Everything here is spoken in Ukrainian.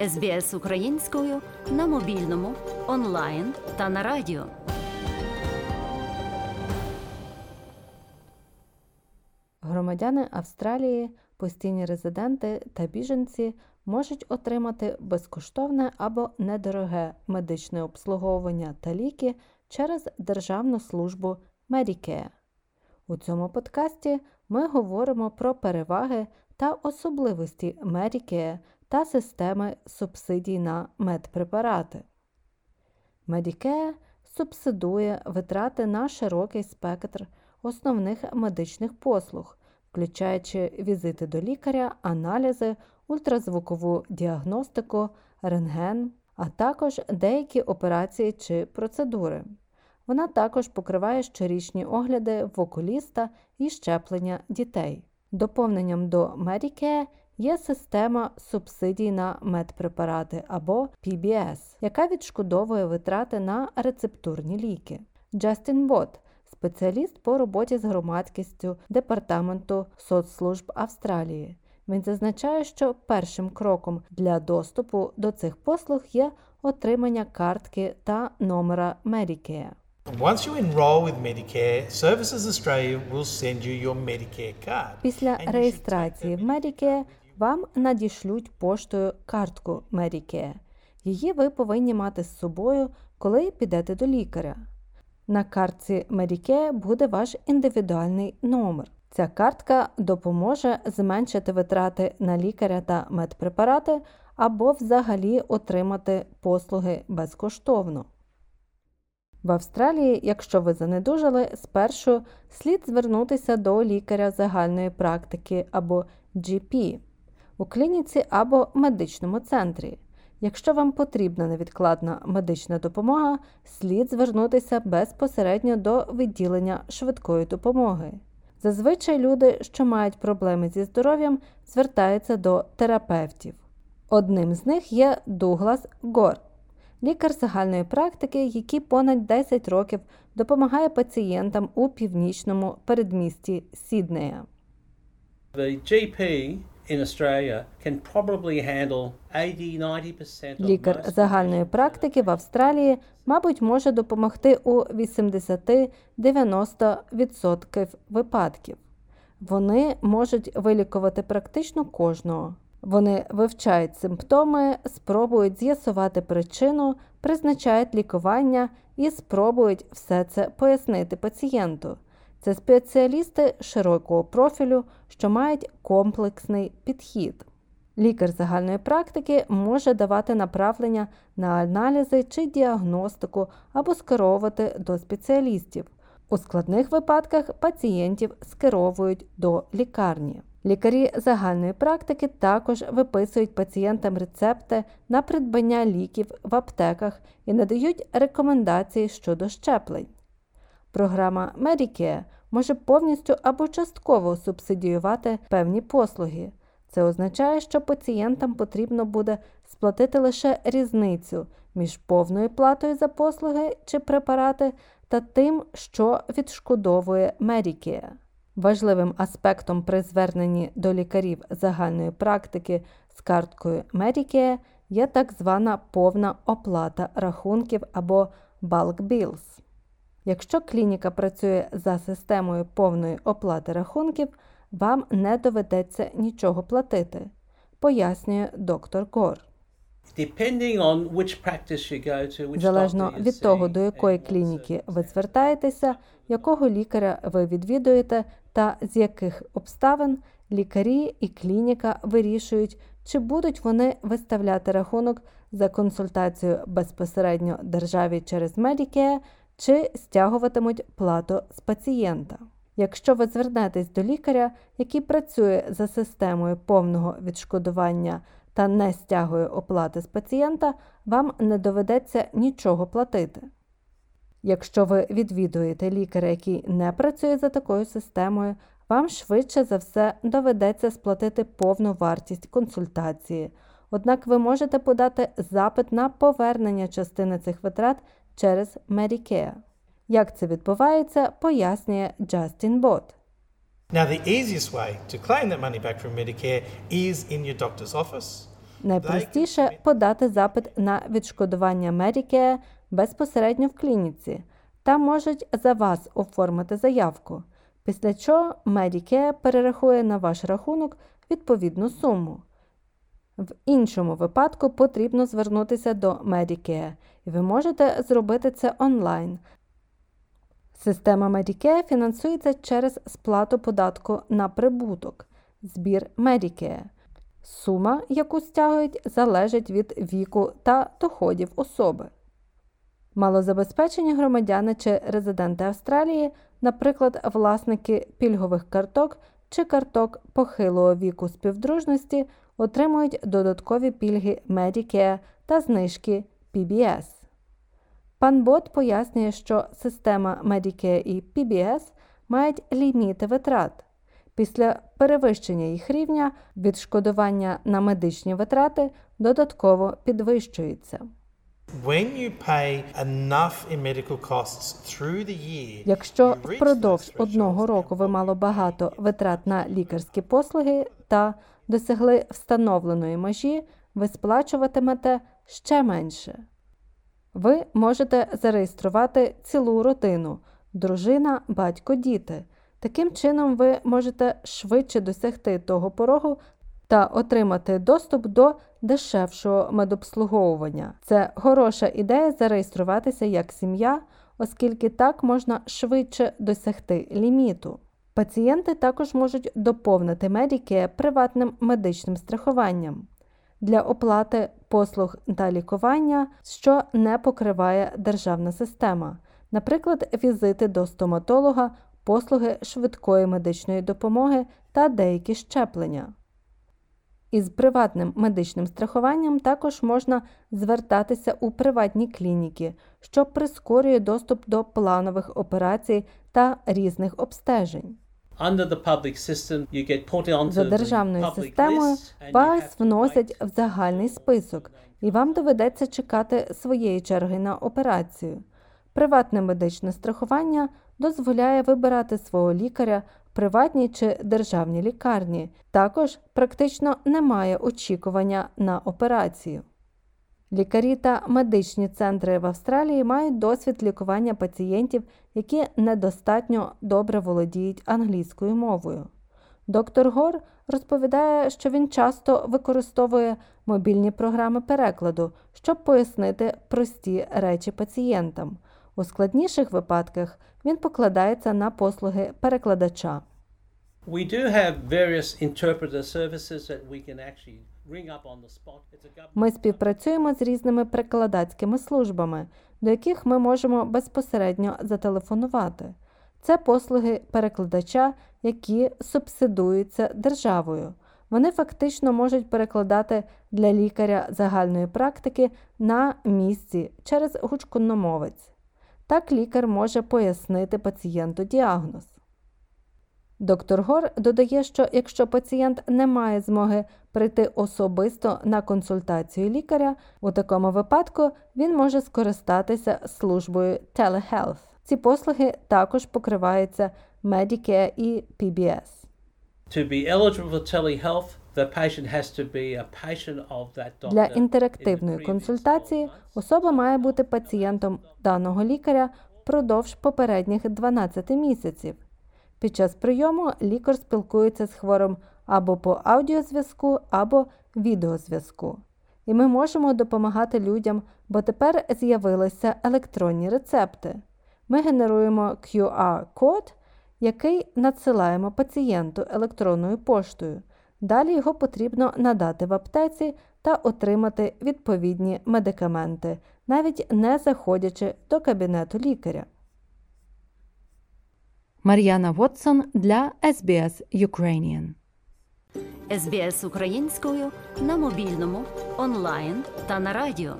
СБС українською на мобільному, онлайн та на радіо. Громадяни Австралії, постійні резиденти та біженці можуть отримати безкоштовне або недороге медичне обслуговування та ліки через Державну службу Medicare. У цьому подкасті ми говоримо про переваги та особливості Medicare та системи субсидій на медпрепарати. Medicare субсидує витрати на широкий спектр основних медичних послуг, включаючи візити до лікаря, аналізи, ультразвукову діагностику, рентген, а також деякі операції чи процедури. Вона також покриває щорічні огляди в окуліста і щеплення дітей. Доповненням до Medicare є система субсидій на медпрепарати або PBS, яка відшкодовує витрати на рецептурні ліки. Джастін Бот спеціаліст по роботі з громадськістю Департаменту соцслужб Австралії. Він зазначає, що першим кроком для доступу до цих послуг є отримання картки та номера Medicare. Once you enroll with Medicare, Services Australia will send you your Medicare card. Після реєстрації в Medicare вам надішлють поштою картку Medicare. Її ви повинні мати з собою, коли підете до лікаря. На картці Medicare буде ваш індивідуальний номер. Ця картка допоможе зменшити витрати на лікаря та медпрепарати або взагалі отримати послуги безкоштовно. В Австралії, якщо ви занедужали, спершу слід звернутися до лікаря загальної практики або GP у клініці або медичному центрі. Якщо вам потрібна невідкладна медична допомога, слід звернутися безпосередньо до відділення швидкої допомоги. Зазвичай люди, що мають проблеми зі здоров'ям, звертаються до терапевтів. Одним з них є Дуглас Гор, лікар загальної практики, який понад 10 років допомагає пацієнтам у північному передмісті Сіднея. The GP in Australia can probably handle 80-90% of Лікар загальної практики в Австралії, мабуть, може допомогти у 80-90% випадків. Вони можуть вилікувати практично кожного. Вони вивчають симптоми, спробують з'ясувати причину, призначають лікування і спробують все це пояснити пацієнту. Це спеціалісти широкого профілю, що мають комплексний підхід. Лікар загальної практики може давати направлення на аналізи чи діагностику або скеровувати до спеціалістів. У складних випадках пацієнтів скеровують до лікарні. Лікарі загальної практики також виписують пацієнтам рецепти на придбання ліків в аптеках і надають рекомендації щодо щеплень. Програма Medicare може повністю або частково субсидіювати певні послуги. Це означає, що пацієнтам потрібно буде сплатити лише різницю між повною платою за послуги чи препарати та тим, що відшкодовує Medicare. Важливим аспектом при зверненні до лікарів загальної практики з карткою Medicare є так звана повна оплата рахунків або bulk bills. Якщо клініка працює за системою повної оплати рахунків, вам не доведеться нічого платити, пояснює доктор which Залежно від того, до якої клініки ви звертаєтеся, якого лікаря ви відвідуєте та з яких обставин лікарі і клініка вирішують, чи будуть вони виставляти рахунок за консультацію безпосередньо державі через Medicare, чи стягуватимуть плату з пацієнта. Якщо ви звернетесь до лікаря, який працює за системою повного відшкодування та не стягує оплати з пацієнта, вам не доведеться нічого платити. Якщо ви відвідуєте лікаря, який не працює за такою системою, вам швидше за все доведеться сплатити повну вартість консультації. Однак ви можете подати запит на повернення частини цих витрат через Medicare. Як це відбувається, пояснює Джастін Бот. Now, the easiest way to claim that money back from Medicare is in your doctor's office Найпростіше подати запит на відшкодування Medicare безпосередньо в клініці та можуть за вас оформити заявку, після чого Medicare перерахує на ваш рахунок відповідну суму. В іншому випадку потрібно звернутися до Medicare, і ви можете зробити це онлайн. Система Medicare фінансується через сплату податку на прибуток, збір Medicare. Сума, яку стягують, залежить від віку та доходів особи. Малозабезпечені громадяни чи резиденти Австралії, наприклад, власники пільгових карток чи карток похилого віку співдружності, отримують додаткові пільги Medicare та знижки PBS. Пан Бот пояснює, що система Medicare і PBS мають ліміти витрат. Після перевищення їх рівня відшкодування на медичні витрати додатково підвищується. When you pay enough in medical costs through the year, Якщо впродовж одного року ви мали багато витрат на лікарські послуги та досягли встановленої межі, ви сплачуватимете ще менше. Ви можете зареєструвати цілу родину дружина, батько, діти. Таким чином, ви можете швидше досягти того порогу та отримати доступ до дешевшого медобслуговування. Це хороша ідея зареєструватися як сім'я, оскільки так можна швидше досягти ліміту. Пацієнти також можуть доповнити Medicare приватним медичним страхуванням для оплати послуг та лікування, що не покриває державна система, наприклад, візити до стоматолога, послуги швидкої медичної допомоги та деякі щеплення. Із приватним медичним страхуванням також можна звертатися у приватні клініки, що прискорює доступ до планових операцій та різних обстежень. За державною системою вас вносять в загальний список, і вам доведеться чекати своєї черги на операцію. Приватне медичне страхування дозволяє вибирати свого лікаря в приватній чи державній лікарні. Також практично немає очікування на операцію. Лікарі та медичні центри в Австралії мають досвід лікування пацієнтів, які недостатньо добре володіють англійською мовою. Доктор Гор розповідає, що він часто використовує мобільні програми перекладу, щоб пояснити прості речі пацієнтам. У складніших випадках він покладається на послуги перекладача. We do have various interpreter services that we can actually Ми співпрацюємо з різними перекладацькими службами, до яких ми можемо безпосередньо зателефонувати. Це послуги перекладача, які субсидуються державою. Вони фактично можуть перекладати для лікаря загальної практики на місці через гучкономовець. Так лікар може пояснити пацієнту діагноз. Доктор Гор додає, що якщо пацієнт не має змоги прийти особисто на консультацію лікаря, у такому випадку він може скористатися службою Telehealth. Ці послуги також покриваються Medicare і PBS. To be eligible for telehealth, Для інтерактивної консультації особа має бути пацієнтом даного лікаря впродовж попередніх 12 місяців. Під час прийому лікар спілкується з хворим або по аудіозв'язку, або відеозв'язку. І ми можемо допомагати людям, бо тепер з'явилися електронні рецепти. Ми генеруємо QR-код, який надсилаємо пацієнту електронною поштою. Далі його потрібно надати в аптеці та отримати відповідні медикаменти, навіть не заходячи до кабінету лікаря. Мар'яна Вотсон для SBS Ukrainian СБС українською на мобільному, онлайн та на радіо.